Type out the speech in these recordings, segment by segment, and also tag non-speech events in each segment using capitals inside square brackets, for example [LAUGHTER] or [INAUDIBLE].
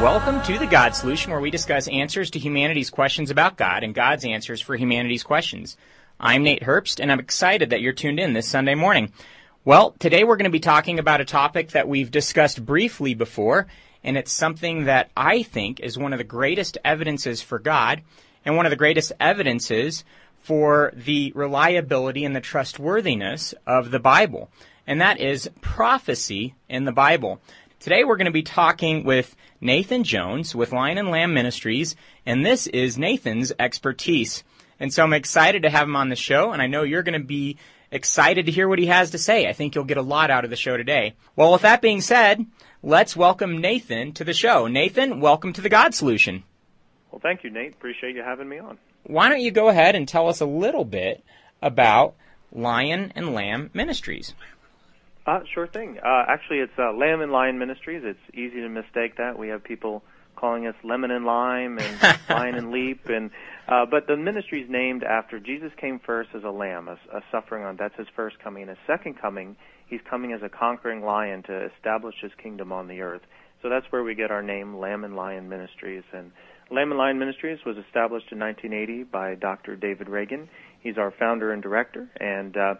Welcome to the God Solution, where we discuss answers to humanity's questions about God and God's answers for humanity's questions. I'm Nate Herbst, and I'm excited that you're tuned in this Sunday morning. Well, today we're going to be talking about a topic that we've discussed briefly before, and it's something that I think is one of the greatest evidences for God and one of the greatest evidences for the reliability and the trustworthiness of the Bible, and that is prophecy in the Bible. Today we're going to be talking with Nathan Jones with Lion and Lamb Ministries, and this is Nathan's expertise. And so I'm excited to have him on the show, and I know you're going to be excited to hear what he has to say. I think you'll get a lot out of the show today. Well, with that being said, let's welcome Nathan to the show. Nathan, welcome to the God Solution. Well, thank you, Nate. Appreciate you having me on. Why don't you go ahead and tell us a little bit about Lion and Lamb Ministries? Uh, sure thing. Uh, actually, it's uh, Lamb and Lion Ministries. It's easy to mistake that. We have people calling us Lemon and Lime and [LAUGHS] Lion and Leap, and uh, but the ministry is named after Jesus came first as a lamb, a, a suffering on. That's his first coming. And his second coming, he's coming as a conquering lion to establish his kingdom on the earth. So that's where we get our name, Lamb and Lion Ministries. And Lamb and Lion Ministries was established in 1980 by Dr. David Reagan. He's our founder and director, and uh,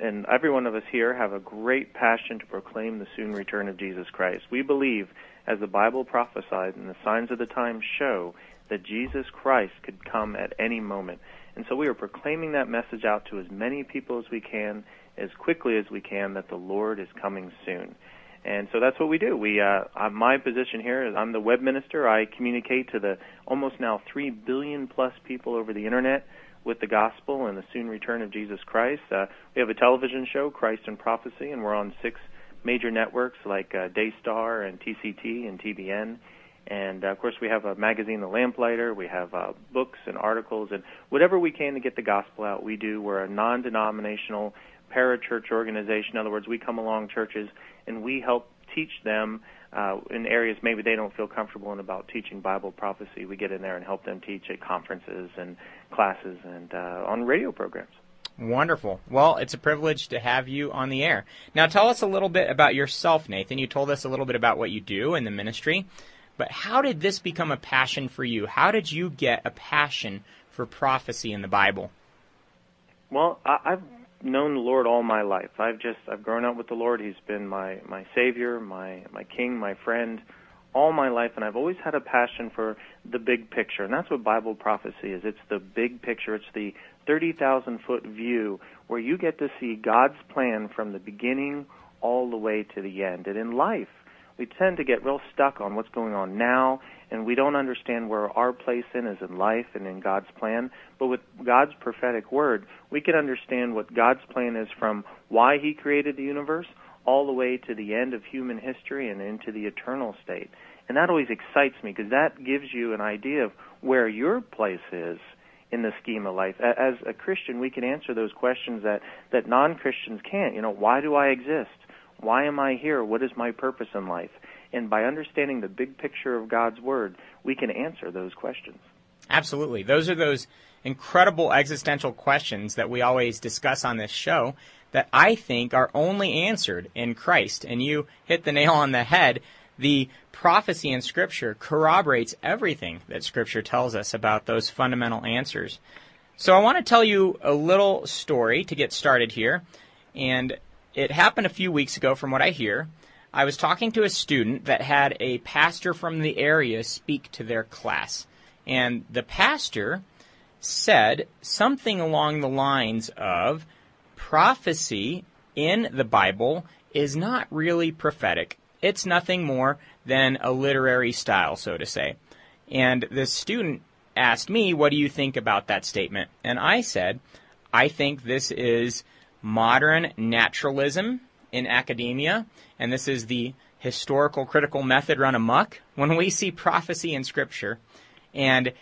and every one of us here have a great passion to proclaim the soon return of Jesus Christ. We believe, as the Bible prophesied and the signs of the times show, that Jesus Christ could come at any moment. And so we are proclaiming that message out to as many people as we can, as quickly as we can, that the Lord is coming soon. And so that's what we do. We, uh, my position here is I'm the web minister. I communicate to the almost now three billion plus people over the internet with the gospel and the soon return of Jesus Christ. Uh, we have a television show, Christ in Prophecy, and we're on six major networks like uh, Daystar and TCT and TBN. And uh, of course, we have a magazine, The Lamplighter. We have uh, books and articles, and whatever we can to get the gospel out, we do. We're a non-denominational parachurch organization. In other words, we come along churches and we help teach them uh, in areas maybe they don't feel comfortable in about teaching Bible prophecy. We get in there and help them teach at conferences and classes and uh, on radio programs. Wonderful. Well, it's a privilege to have you on the air. Now, tell us a little bit about yourself, Nathan. You told us a little bit about what you do in the ministry, but how did this become a passion for you? How did you get a passion for prophecy in the Bible? Well, I, I've known the Lord all my life. I've just I've grown up with the Lord. He's been my my savior, my my king, my friend all my life and I've always had a passion for the big picture. And that's what Bible prophecy is. It's the big picture. It's the 30,000 foot view where you get to see God's plan from the beginning all the way to the end. And in life, we tend to get real stuck on what's going on now and we don't understand where our place in is in life and in God's plan. But with God's prophetic word, we can understand what God's plan is from why He created the universe all the way to the end of human history and into the eternal state. And that always excites me because that gives you an idea of where your place is in the scheme of life. As a Christian, we can answer those questions that, that non-Christians can't. You know, why do I exist? Why am I here? What is my purpose in life? And by understanding the big picture of God's Word, we can answer those questions. Absolutely. Those are those incredible existential questions that we always discuss on this show that I think are only answered in Christ. And you hit the nail on the head. The prophecy in Scripture corroborates everything that Scripture tells us about those fundamental answers. So I want to tell you a little story to get started here. And it happened a few weeks ago from what I hear. I was talking to a student that had a pastor from the area speak to their class. And the pastor said something along the lines of prophecy in the Bible is not really prophetic. It's nothing more than a literary style, so to say. And the student asked me, What do you think about that statement? And I said, I think this is modern naturalism in academia, and this is the historical critical method run amok. When we see prophecy in Scripture and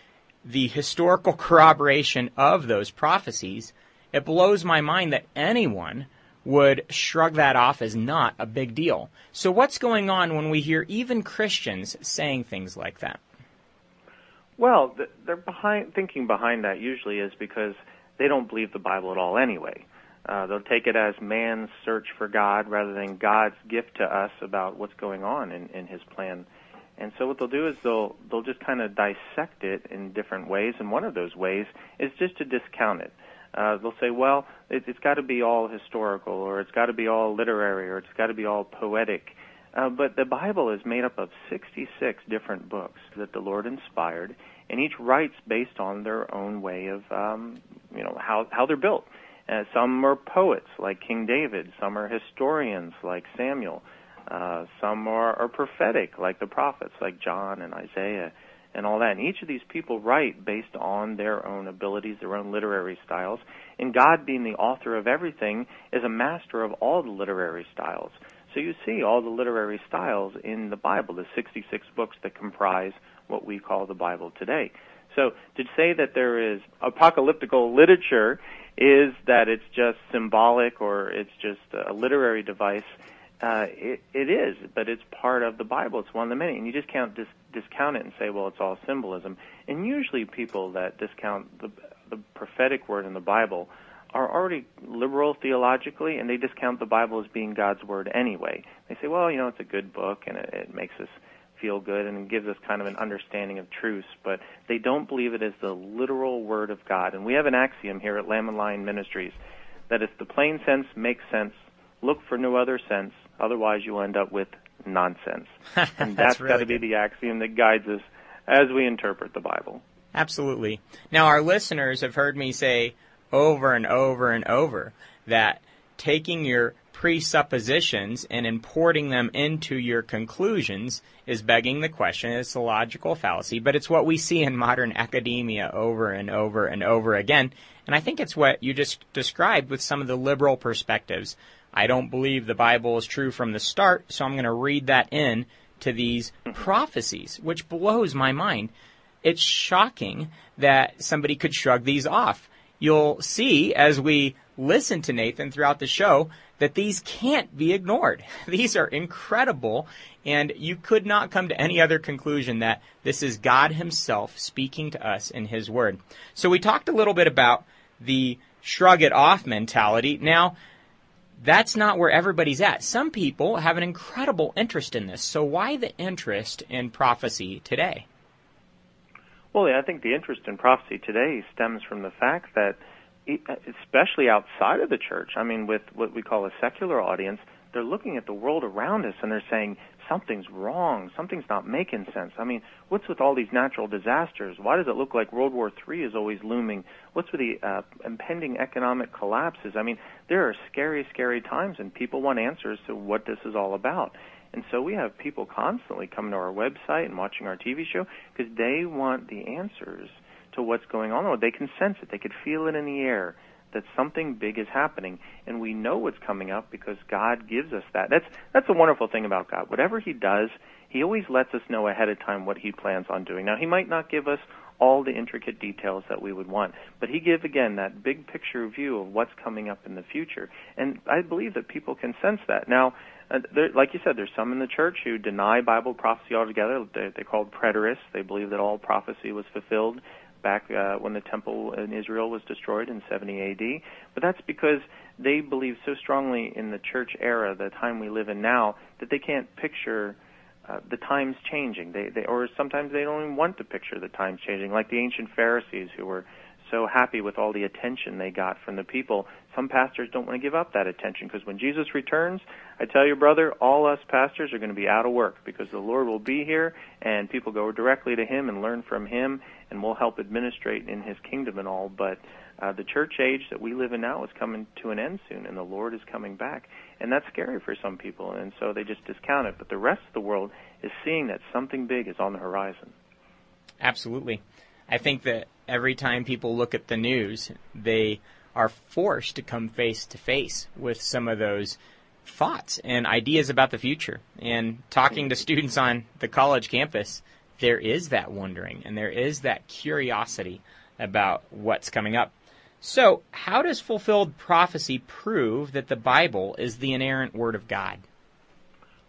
the historical corroboration of those prophecies, it blows my mind that anyone would shrug that off as not a big deal. So, what's going on when we hear even Christians saying things like that? Well, they're behind thinking behind that usually is because they don't believe the Bible at all anyway. Uh, they'll take it as man's search for God rather than God's gift to us about what's going on in, in His plan. And so what they'll do is they'll they'll just kind of dissect it in different ways, and one of those ways is just to discount it. Uh, they'll say, well, it, it's got to be all historical, or it's got to be all literary, or it's got to be all poetic. Uh, but the Bible is made up of 66 different books that the Lord inspired, and each writes based on their own way of, um, you know, how how they're built. Uh, some are poets like King David. Some are historians like Samuel. Uh, some are, are prophetic like the prophets like John and Isaiah and all that. And each of these people write based on their own abilities, their own literary styles. And God, being the author of everything, is a master of all the literary styles. So you see all the literary styles in the Bible, the 66 books that comprise what we call the Bible today. So to say that there is apocalyptical literature is that it's just symbolic or it's just a literary device. Uh, it, it is, but it's part of the Bible. It's one of the many, and you just can't dis- discount it and say, well, it's all symbolism. And usually, people that discount the the prophetic word in the Bible are already liberal theologically, and they discount the Bible as being God's word anyway. They say, well, you know, it's a good book, and it, it makes us feel good and it gives us kind of an understanding of truth, but they don't believe it is the literal word of God. And we have an axiom here at Lamb and Lion Ministries that if the plain sense makes sense, look for no other sense, otherwise you'll end up with nonsense. [LAUGHS] And that's, that's really got to be the axiom that guides us as we interpret the Bible. Absolutely. Now, our listeners have heard me say over and over and over that taking your presuppositions and importing them into your conclusions is begging the question. It's a logical fallacy, but it's what we see in modern academia over and over and over again. And I think it's what you just described with some of the liberal perspectives. I don't believe the Bible is true from the start, so I'm going to read that in to these prophecies, which blows my mind. It's shocking that somebody could shrug these off. You'll see as we listen to Nathan throughout the show that these can't be ignored. [LAUGHS] These are incredible, and you could not come to any other conclusion that this is God Himself speaking to us in His Word. So we talked a little bit about the shrug it off mentality. Now, that's not where everybody's at. Some people have an incredible interest in this. So why the interest in prophecy today? Well, I think the interest in prophecy today stems from the fact that especially outside of the church. I mean, with what we call a secular audience, they're looking at the world around us and they're saying something's wrong, something's not making sense. I mean, what's with all these natural disasters? Why does it look like World War III is always looming? What's with the uh, impending economic collapses? I mean, there are scary, scary times, and people want answers to what this is all about. And so we have people constantly coming to our website and watching our TV show because they want the answers to what's going on. They can sense it. They could feel it in the air that something big is happening, and we know what's coming up because God gives us that. That's that's the wonderful thing about God. Whatever He does, He always lets us know ahead of time what He plans on doing. Now, He might not give us all the intricate details that we would want, but He gives again that big picture view of what's coming up in the future, and I believe that people can sense that. Now, uh, there, like you said, there's some in the church who deny Bible prophecy altogether. They, they're called preterists. They believe that all prophecy was fulfilled back uh, when the temple in Israel was destroyed in 70 AD. But that's because they believe so strongly in the church era, the time we live in now, that they can't picture uh, the times changing. They, they, or sometimes they don't even want to picture the times changing, like the ancient Pharisees who were so happy with all the attention they got from the people. Some pastors don't want to give up that attention because when Jesus returns, I tell you, brother, all us pastors are going to be out of work because the Lord will be here and people go directly to Him and learn from Him and we'll help administrate in His kingdom and all. But uh, the church age that we live in now is coming to an end soon and the Lord is coming back. And that's scary for some people and so they just discount it. But the rest of the world is seeing that something big is on the horizon. Absolutely. I think that every time people look at the news, they are forced to come face to face with some of those thoughts and ideas about the future. And talking to students on the college campus, there is that wondering and there is that curiosity about what's coming up. So, how does fulfilled prophecy prove that the Bible is the inerrant Word of God?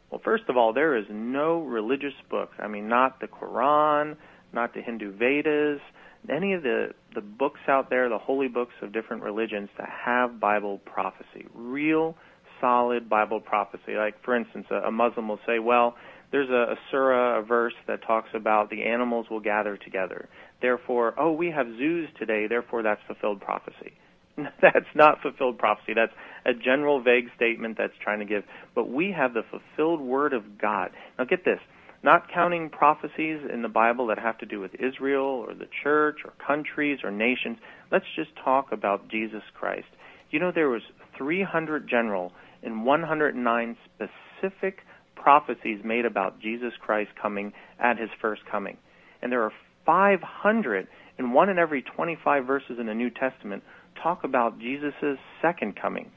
Well, first of all, there is no religious book. I mean, not the Quran, not the Hindu Vedas, any of the, the books out there, the holy books of different religions, that have Bible prophecy, real solid Bible prophecy. Like, for instance, a, a Muslim will say, well, there's a, a surah, a verse that talks about the animals will gather together. Therefore, oh, we have zoos today, therefore that's fulfilled prophecy. [LAUGHS] that's not fulfilled prophecy. That's a general vague statement that's trying to give. But we have the fulfilled word of God. Now get this. Not counting prophecies in the Bible that have to do with Israel or the church or countries or nations. Let's just talk about Jesus Christ. You know there was 300 general and 109 specific prophecies made about Jesus Christ coming at his first coming. And there are 500 and one in every 25 verses in the New Testament talk about Jesus' second coming.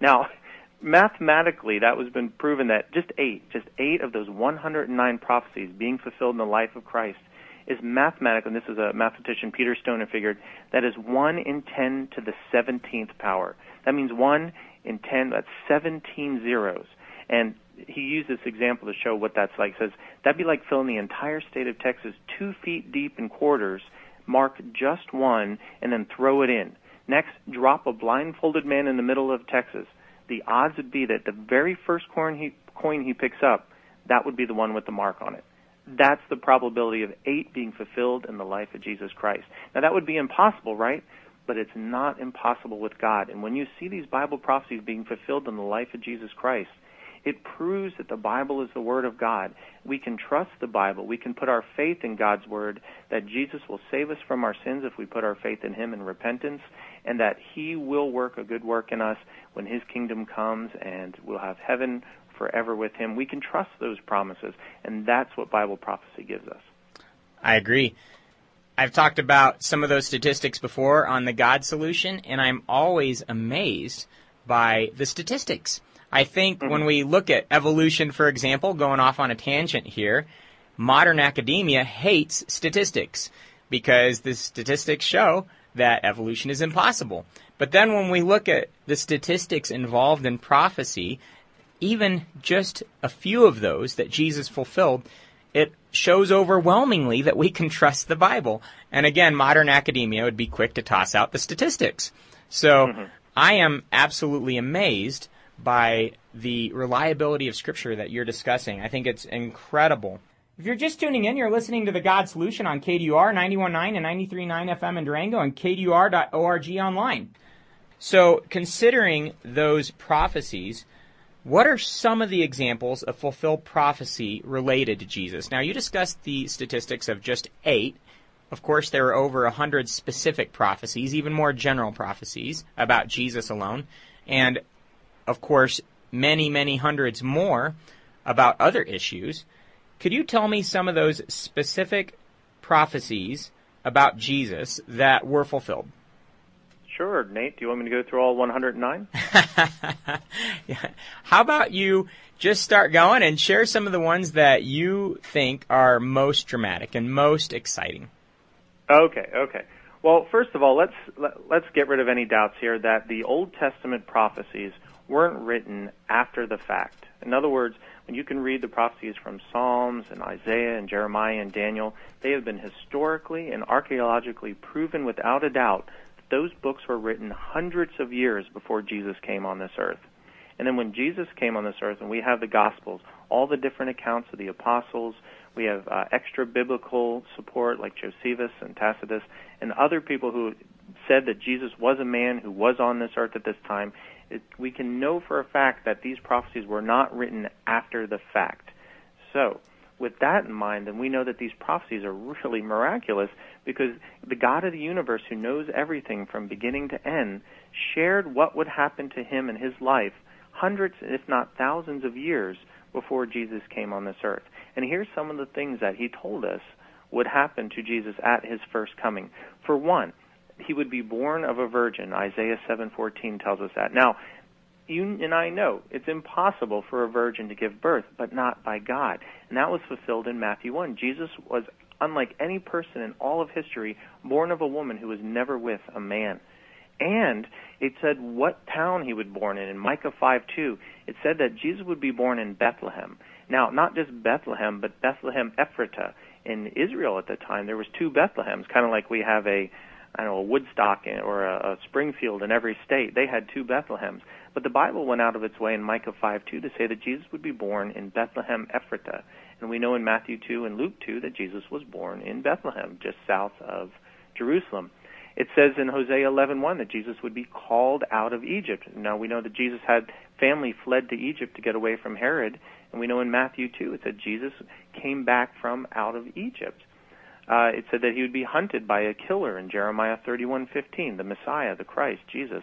Now, [LAUGHS] mathematically, that was been proven that just eight, just eight of those 109 prophecies being fulfilled in the life of Christ is mathematical, and this is a mathematician, Peter Stoner, figured, that is 1 in 10 to the 17th power. That means 1 in 10, that's 17 zeros. And he used this example to show what that's like. He says, that'd be like filling the entire state of Texas two feet deep in quarters, mark just one, and then throw it in. Next, drop a blindfolded man in the middle of Texas. The odds would be that the very first coin he, coin he picks up, that would be the one with the mark on it. That's the probability of eight being fulfilled in the life of Jesus Christ. Now that would be impossible, right? But it's not impossible with God. And when you see these Bible prophecies being fulfilled in the life of Jesus Christ, it proves that the Bible is the Word of God. We can trust the Bible. We can put our faith in God's Word, that Jesus will save us from our sins if we put our faith in Him in repentance, and that He will work a good work in us when His kingdom comes and we'll have heaven forever with Him. We can trust those promises, and that's what Bible prophecy gives us. I agree. I've talked about some of those statistics before on the God solution, and I'm always amazed by the statistics. I think mm-hmm. when we look at evolution, for example, going off on a tangent here, modern academia hates statistics because the statistics show that evolution is impossible. But then when we look at the statistics involved in prophecy, even just a few of those that Jesus fulfilled, it shows overwhelmingly that we can trust the Bible. And again, modern academia would be quick to toss out the statistics. So mm-hmm. I am absolutely amazed by the reliability of Scripture that you're discussing. I think it's incredible. If you're just tuning in, you're listening to The God Solution on KDUR 91.9 and 93.9 FM in Durango and KDUR.org online. So, considering those prophecies, what are some of the examples of fulfilled prophecy related to Jesus? Now, you discussed the statistics of just eight. Of course, there are over a hundred specific prophecies, even more general prophecies about Jesus alone. And of course, many, many hundreds more about other issues. Could you tell me some of those specific prophecies about Jesus that were fulfilled? Sure, Nate. Do you want me to go through all 109? yeah. [LAUGHS] How about you just start going and share some of the ones that you think are most dramatic and most exciting? Okay, okay. Well, first of all, let's let, us let us get rid of any doubts here that the Old Testament prophecies weren't written after the fact. In other words, when you can read the prophecies from Psalms and Isaiah and Jeremiah and Daniel, they have been historically and archaeologically proven without a doubt that those books were written hundreds of years before Jesus came on this earth. And then when Jesus came on this earth, and we have the Gospels, all the different accounts of the apostles, we have uh, extra biblical support like Josephus and Tacitus, and other people who said that Jesus was a man who was on this earth at this time, it, we can know for a fact that these prophecies were not written after the fact. So, with that in mind, then we know that these prophecies are really miraculous because the God of the universe, who knows everything from beginning to end, shared what would happen to him in his life hundreds, if not thousands, of years before Jesus came on this earth. And here's some of the things that he told us would happen to Jesus at his first coming. For one, he would be born of a virgin. Isaiah 7:14 tells us that. Now, you and I know it's impossible for a virgin to give birth, but not by God. And that was fulfilled in Matthew 1. Jesus was unlike any person in all of history born of a woman who was never with a man. And it said what town he would born in. In Micah 5:2, it said that Jesus would be born in Bethlehem. Now, not just Bethlehem, but Bethlehem Ephratah. In Israel at the time, there was two Bethlehems, kind of like we have a I know, a Woodstock or a, a Springfield in every state. They had two Bethlehems. But the Bible went out of its way in Micah 5 2 to say that Jesus would be born in Bethlehem Ephratah. And we know in Matthew 2 and Luke 2 that Jesus was born in Bethlehem, just south of Jerusalem. It says in Hosea 11:1 that Jesus would be called out of Egypt. Now we know that Jesus had family fled to Egypt to get away from Herod, and we know in Matthew 2 it said Jesus came back from out of Egypt. Uh, it said that he would be hunted by a killer in Jeremiah 31:15, the Messiah, the Christ, Jesus.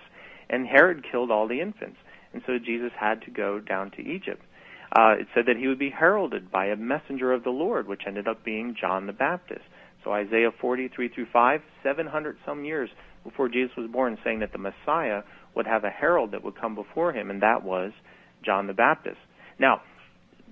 And Herod killed all the infants, and so Jesus had to go down to Egypt. Uh, it said that he would be heralded by a messenger of the Lord, which ended up being John the Baptist. So Isaiah 43 through 5, 700 some years before Jesus was born, saying that the Messiah would have a herald that would come before him, and that was John the Baptist. Now,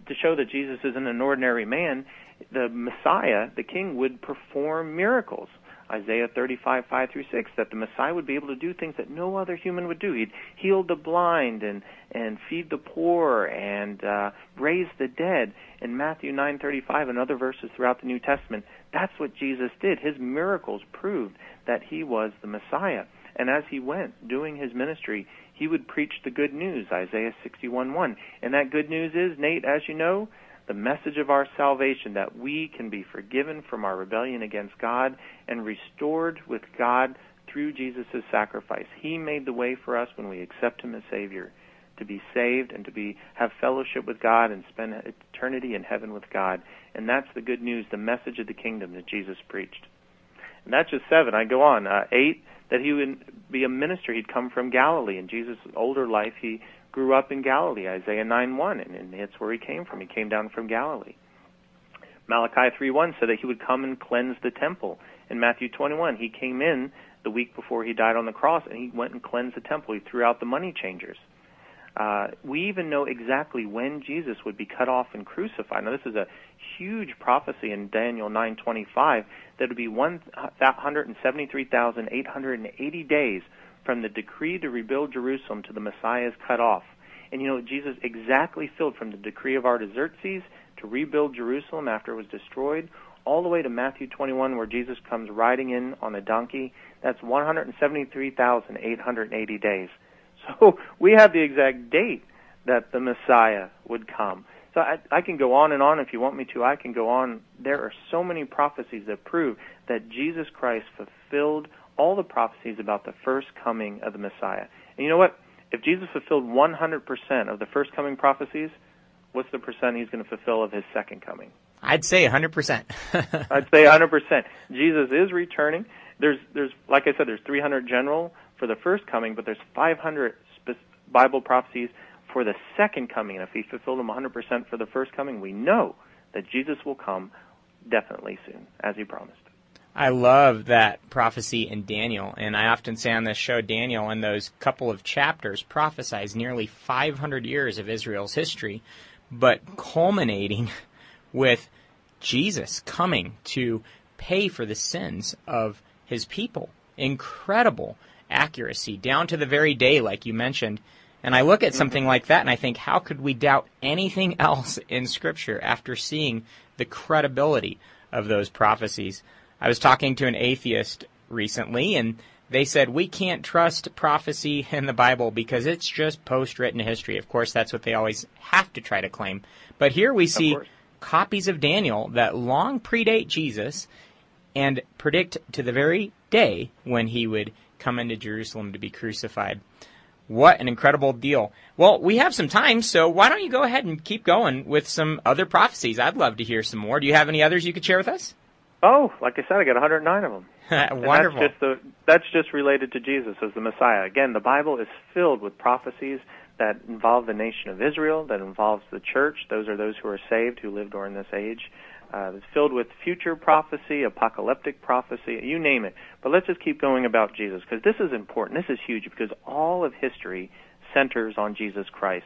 to show that Jesus isn't an ordinary man, the Messiah, the King, would perform miracles. Isaiah 35, 5 through 6, that the Messiah would be able to do things that no other human would do. He'd heal the blind and, and feed the poor and uh, raise the dead. In Matthew 9:35 and other verses throughout the New Testament, that's what Jesus did. His miracles proved that he was the Messiah. And as he went doing his ministry, he would preach the good news, Isaiah 61, 1. And that good news is, Nate, as you know, the message of our salvation that we can be forgiven from our rebellion against God and restored with God through Jesus' sacrifice. He made the way for us when we accept him as Savior to be saved and to be have fellowship with God and spend eternity in heaven with God. And that's the good news, the message of the kingdom that Jesus preached. And that's just seven. I go on. Uh, eight, that he would be a minister. He'd come from Galilee. In Jesus' older life, he grew up in Galilee, Isaiah 9 1, and, and that's where he came from. He came down from Galilee. Malachi 3 1 said that he would come and cleanse the temple. In Matthew 21, he came in the week before he died on the cross, and he went and cleansed the temple. He threw out the money changers. Uh, we even know exactly when Jesus would be cut off and crucified. Now, this is a huge prophecy in Daniel 9:25 that would be 173,880 days from the decree to rebuild Jerusalem to the Messiah's cut off. And you know, Jesus exactly filled from the decree of Artaxerxes to rebuild Jerusalem after it was destroyed, all the way to Matthew 21, where Jesus comes riding in on a donkey. That's 173,880 days. [LAUGHS] So we have the exact date that the Messiah would come. So I, I can go on and on if you want me to. I can go on. There are so many prophecies that prove that Jesus Christ fulfilled all the prophecies about the first coming of the Messiah. And you know what? If Jesus fulfilled 100% of the first coming prophecies, what's the percent he's going to fulfill of his second coming? I'd say 100%. [LAUGHS] I'd say 100%. Jesus is returning. There's, there's, like I said, there's 300 general for the first coming, but there's 500 Bible prophecies for the second coming. And if he fulfilled them 100% for the first coming, we know that Jesus will come definitely soon, as he promised. I love that prophecy in Daniel, and I often say on this show, Daniel, in those couple of chapters, prophesies nearly 500 years of Israel's history, but culminating [LAUGHS] with Jesus coming to pay for the sins of his people. Incredible accuracy, down to the very day, like you mentioned. And I look at mm-hmm. something like that and I think, how could we doubt anything [LAUGHS] else in Scripture after seeing the credibility of those prophecies? I was talking to an atheist recently, and they said we can't trust prophecy in the Bible because it's just post-written history. Of course, that's what they always have to try to claim. But here we see of copies of Daniel that long predate Jesus and predict to the very day when he would come into Jerusalem to be crucified. What an incredible deal. Well, we have some time, so why don't you go ahead and keep going with some other prophecies? I'd love to hear some more. Do you have any others you could share with us? Oh, like I said, I got 109 of them. [LAUGHS] Wonderful. That's just, the, that's just related to Jesus as the Messiah. Again, the Bible is filled with prophecies that involve the nation of Israel, that involves the church. Those are those who are saved who live during this age. Uh, it's filled with future prophecy, apocalyptic prophecy, you name it. But let's just keep going about Jesus because this is important. This is huge because all of history centers on Jesus Christ.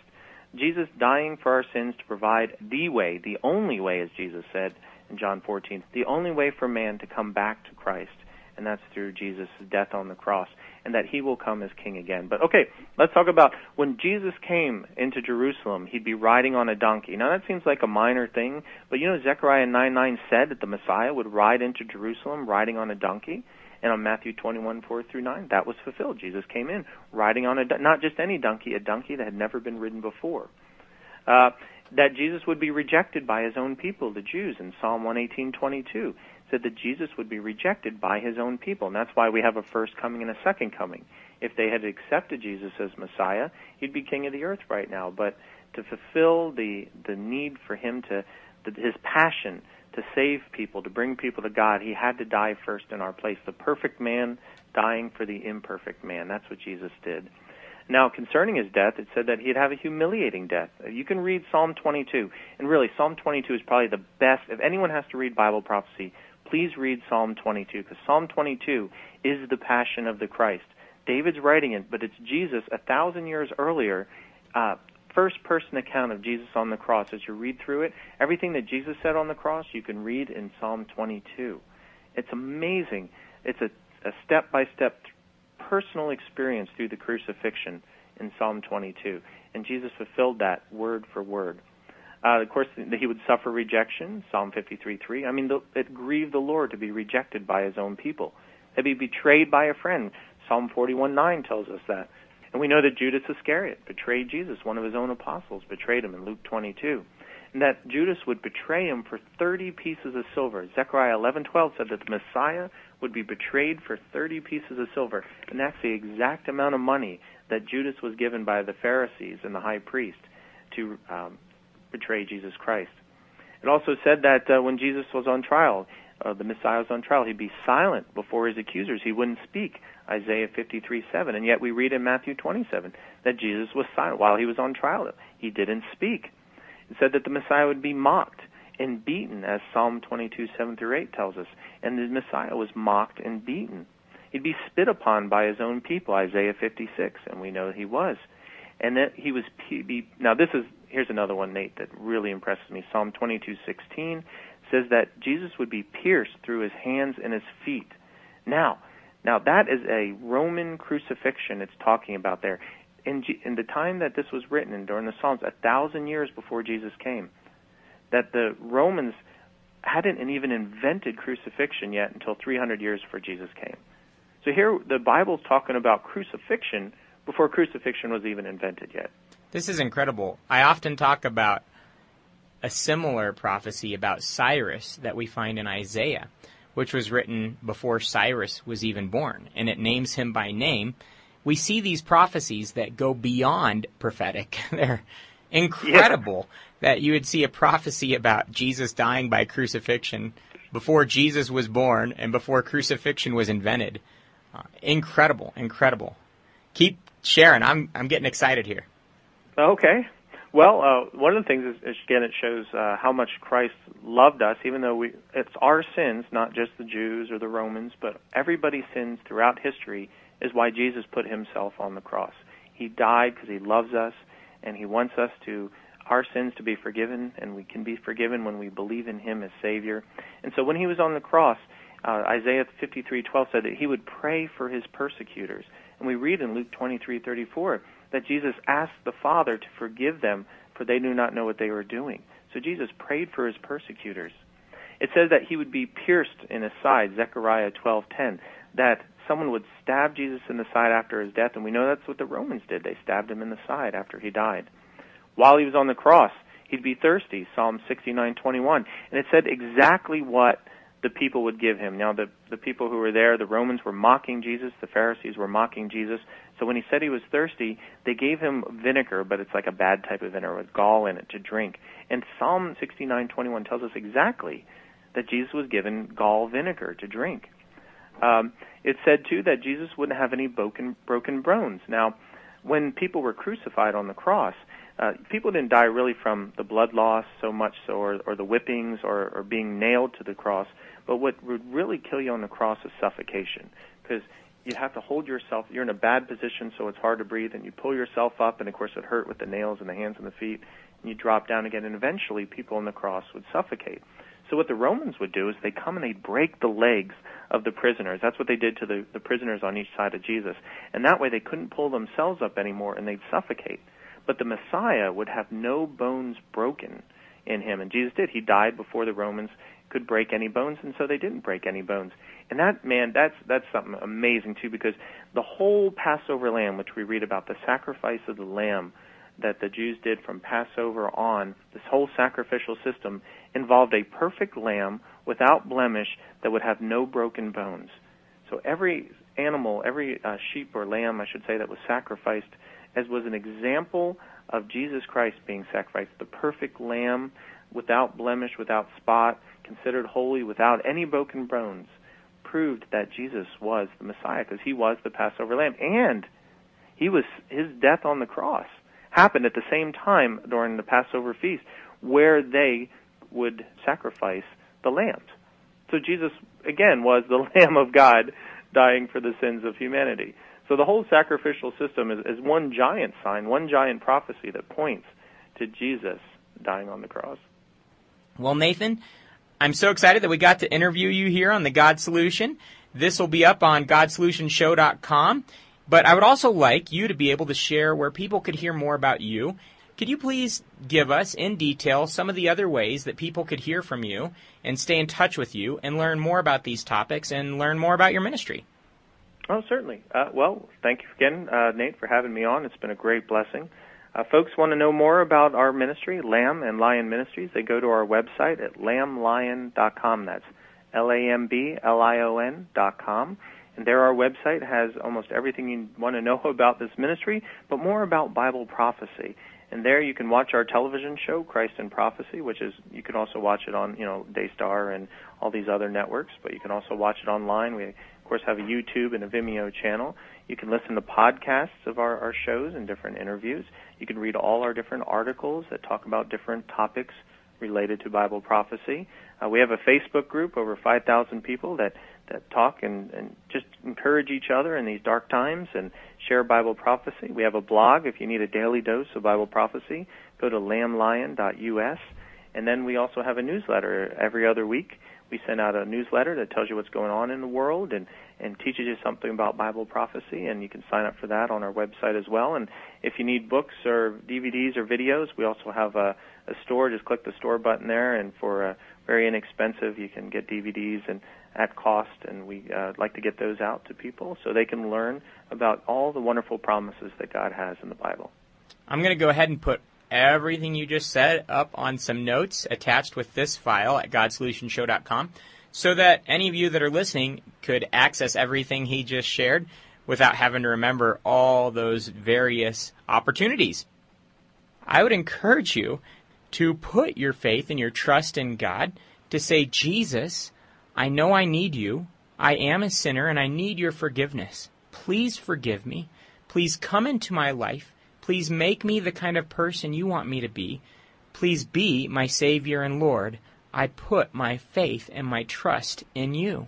Jesus dying for our sins to provide the way, the only way, as Jesus said, in John 14. The only way for man to come back to Christ, and that's through Jesus' death on the cross, and that he will come as king again. But okay, let's talk about when Jesus came into Jerusalem, he'd be riding on a donkey. Now that seems like a minor thing, but you know Zechariah 9 9 said that the Messiah would ride into Jerusalem riding on a donkey. And on Matthew 21, 4 through 9, that was fulfilled. Jesus came in riding on a, not just any donkey, a donkey that had never been ridden before. Uh, that Jesus would be rejected by his own people, the Jews, in Psalm 118:22 said that Jesus would be rejected by his own people, and that's why we have a first coming and a second coming. If they had accepted Jesus as Messiah, he'd be king of the earth right now. But to fulfill the the need for him to the, his passion to save people, to bring people to God, he had to die first in our place. The perfect man dying for the imperfect man. That's what Jesus did. Now, concerning his death, it said that he'd have a humiliating death. You can read Psalm 22, and really, Psalm 22 is probably the best. If anyone has to read Bible prophecy, please read Psalm 22, because Psalm 22 is the passion of the Christ. David's writing it, but it's Jesus a thousand years earlier, uh, first person account of Jesus on the cross. As you read through it, everything that Jesus said on the cross, you can read in Psalm 22. It's amazing. It's a, a step-by-step personal experience through the crucifixion in Psalm 22. And Jesus fulfilled that word for word. Uh, of course, he would suffer rejection, Psalm 53:3. I mean, the, it grieved the Lord to be rejected by his own people. To be betrayed by a friend, Psalm 41:9 tells us that. And we know that Judas Iscariot betrayed Jesus, one of his own apostles, betrayed him in Luke 22. And that Judas would betray him for 30 pieces of silver. Zechariah 11:12 said that the Messiah would be betrayed for 30 pieces of silver. And that's the exact amount of money that Judas was given by the Pharisees and the high priest to um, betray Jesus Christ. It also said that uh, when Jesus was on trial, uh, the Messiah was on trial, he'd be silent before his accusers. He wouldn't speak. Isaiah 53 7. And yet we read in Matthew 27 that Jesus was silent while he was on trial. He didn't speak. It said that the Messiah would be mocked and beaten, as Psalm 22, 7 through 8 tells us. And the Messiah was mocked and beaten. He'd be spit upon by his own people, Isaiah 56, and we know he was. And that he was now this is here's another one, Nate, that really impresses me. Psalm 22:16 says that Jesus would be pierced through his hands and his feet. Now, now that is a Roman crucifixion it's talking about there. In, in the time that this was written, and during the Psalms, a thousand years before Jesus came, that the Romans hadn't even invented crucifixion yet until 300 years before Jesus came. So here the Bible's talking about crucifixion before crucifixion was even invented yet. This is incredible. I often talk about a similar prophecy about Cyrus that we find in Isaiah, which was written before Cyrus was even born, and it names him by name. We see these prophecies that go beyond prophetic. [LAUGHS] They're incredible yeah. That you would see a prophecy about Jesus dying by crucifixion before Jesus was born and before crucifixion was invented. Uh, incredible, incredible. Keep sharing. I'm I'm getting excited here. Okay. Well, uh, one of the things is, is again, it shows uh, how much Christ loved us, even though we, it's our sins, not just the Jews or the Romans, but everybody's sins throughout history is why Jesus put himself on the cross. He died because he loves us, and he wants us to our sins to be forgiven, and we can be forgiven when we believe in him as Savior. And so when he was on the cross, uh, Isaiah 53:12 said that he would pray for his persecutors, and we read in Luke 23:34 that Jesus asked the Father to forgive them, for they do not know what they were doing. So Jesus prayed for his persecutors. It says that he would be pierced in his side, Zechariah 12:10, that someone would stab Jesus in the side after his death, and we know that's what the Romans did. They stabbed him in the side after he died. While he was on the cross, he'd be thirsty, Psalm 69:21, and it said exactly what the people would give him. Now, the, the people who were there, the Romans were mocking Jesus, the Pharisees were mocking Jesus. So when he said he was thirsty, they gave him vinegar, but it's like a bad type of vinegar with gall in it to drink. And Psalm 69:21 tells us exactly that Jesus was given gall vinegar to drink. Um, it said too that Jesus wouldn't have any broken broken bones. Now, when people were crucified on the cross, uh, people didn't die really from the blood loss so much so, or, or the whippings, or, or being nailed to the cross. But what would really kill you on the cross is suffocation, because you have to hold yourself. You're in a bad position, so it's hard to breathe, and you pull yourself up, and of course it hurt with the nails in the hands and the feet, and you drop down again, and eventually people on the cross would suffocate. So what the Romans would do is they come and they'd break the legs of the prisoners. That's what they did to the, the prisoners on each side of Jesus. And that way they couldn't pull themselves up anymore and they'd suffocate. But the Messiah would have no bones broken. in him. And Jesus did. He died before the Romans could break any bones, and so they didn't break any bones. And that man, that's that's something amazing too, because the whole Passover lamb, which we read about, the sacrifice of the lamb that the Jews did from Passover on, this whole sacrificial system involved a perfect lamb without blemish that would have no broken bones. So every animal, every uh, sheep or lamb, I should say, that was sacrificed, as was an example of Jesus Christ being sacrificed, the perfect lamb without blemish, without spot, considered holy, without any broken bones, proved that Jesus was the Messiah because he was the Passover lamb and he was his death on the cross happened at the same time during the Passover feast where they would sacrifice the lambs. So Jesus again was the [LAUGHS] lamb of God dying for the sins of humanity. So the whole sacrificial system is, is one giant sign, one giant prophecy that points to Jesus dying on the cross. Well, Nathan, I'm so excited that we got to interview you here on the God Solution. This will be up on GodSolutionShow.com. But I would also like you to be able to share where people could hear more about you. Could you please give us in detail some of the other ways that people could hear from you and stay in touch with you and learn more about these topics and learn more about your ministry? Oh, certainly. Uh, well, thank you again, uh, Nate, for having me on. It's been a great blessing. Uh, folks want to know more about our ministry, Lamb and Lion Ministries. They go to our website at lamblion.com. That's L-A-M-B-L-I-O-N dot com. And there our website has almost everything you want to know [LAUGHS] about this ministry, but more about Bible prophecy. And there you can watch our television show, Christ in Prophecy, which is you can also watch it on, you know, Daystar and all these other networks, but you can also watch it online. We of course have a YouTube and a Vimeo channel. You can listen to podcasts of our, our shows and different interviews. You can read all our different articles that talk about different topics related to Bible prophecy. Uh, we have a Facebook group, over 5,000 people that, that talk and, and just encourage each other in these dark times and share Bible prophecy. We have a blog. If you need a daily dose of Bible prophecy, go to lamblion.us. And then we also have a newsletter every other week. We send out a newsletter that tells you what's going on in the world and, and teaches you something about Bible prophecy, and you can sign up for that on our website as well. And if you need books or DVDs or videos, we also have a, a store. Just click the store button there, and for a very inexpensive, you can get DVDs and at cost, and we uh, like to get those out to people so they can learn about all the wonderful promises that God has in the Bible. I'm going to go ahead and put everything you just said up on some notes attached with this file at godsolutionshow.com so that any of you that are listening could access everything he just shared without having to remember all those various opportunities. I would encourage you to put your faith and your trust in God, to say, Jesus, I know I need you. I am a sinner and I need your forgiveness. Please forgive me. Please come into my life. Please make me the kind of person you want me to be. Please be my Savior and Lord. I put my faith and my trust in you.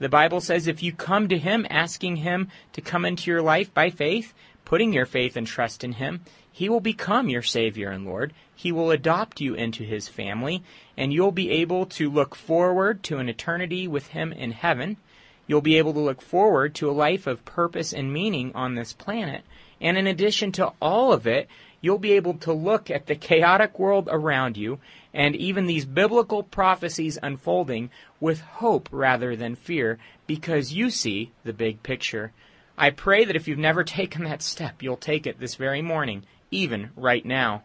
The Bible says if you come to Him asking Him to come into your life by faith, putting your faith and trust in Him, He will become your Savior and Lord. He will adopt you into His family, and you'll be able to look forward to an eternity with Him in heaven. You'll be able to look forward to a life of purpose and meaning on this planet. And in addition to all of it, you'll be able to look at the chaotic world around you and even these biblical prophecies unfolding with hope rather than fear because you see the big picture. I pray that if you've never [LAUGHS] taken that step, you'll take it this very morning, even right now.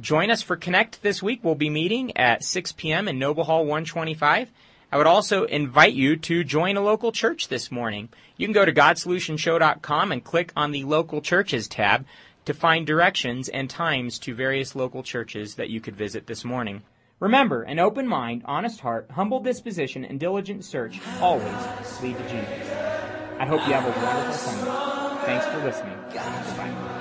Join us for Connect this week. We'll be meeting at 6 p.m. in Noble Hall 125. I would also invite you to join a local church this morning. You can go to GodSolutionShow.com and click on the Local Churches tab to find directions and times to various local churches that you could visit this morning. Remember, an open mind, honest heart, humble disposition, and diligent search always lead to Jesus. I hope you have a wonderful Sunday. Thanks for listening. Goodbye.